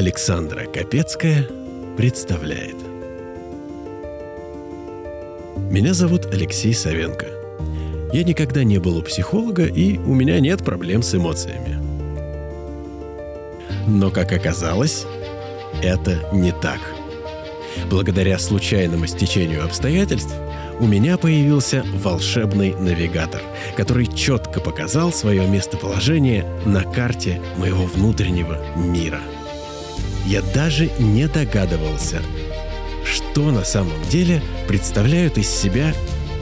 Александра Капецкая представляет Меня зовут Алексей Савенко. Я никогда не был у психолога, и у меня нет проблем с эмоциями. Но, как оказалось, это не так. Благодаря случайному стечению обстоятельств у меня появился волшебный навигатор, который четко показал свое местоположение на карте моего внутреннего мира. Я даже не догадывался, что на самом деле представляют из себя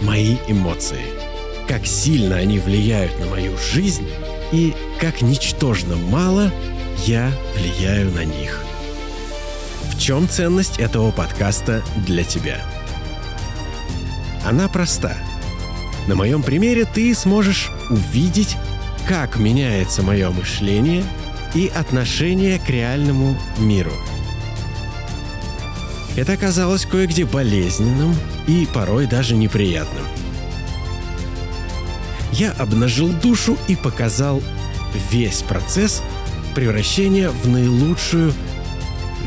мои эмоции, как сильно они влияют на мою жизнь и как ничтожно мало я влияю на них. В чем ценность этого подкаста для тебя? Она проста. На моем примере ты сможешь увидеть, как меняется мое мышление и отношение к реальному миру. Это оказалось кое-где болезненным и порой даже неприятным. Я обнажил душу и показал весь процесс превращения в наилучшую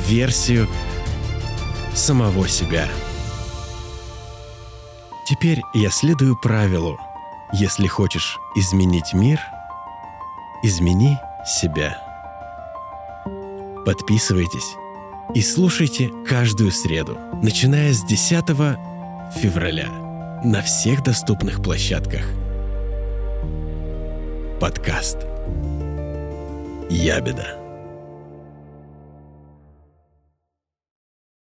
версию самого себя. Теперь я следую правилу. Если хочешь изменить мир, измени себя. Подписывайтесь и слушайте каждую среду, начиная с 10 февраля на всех доступных площадках. Подкаст. Ябеда.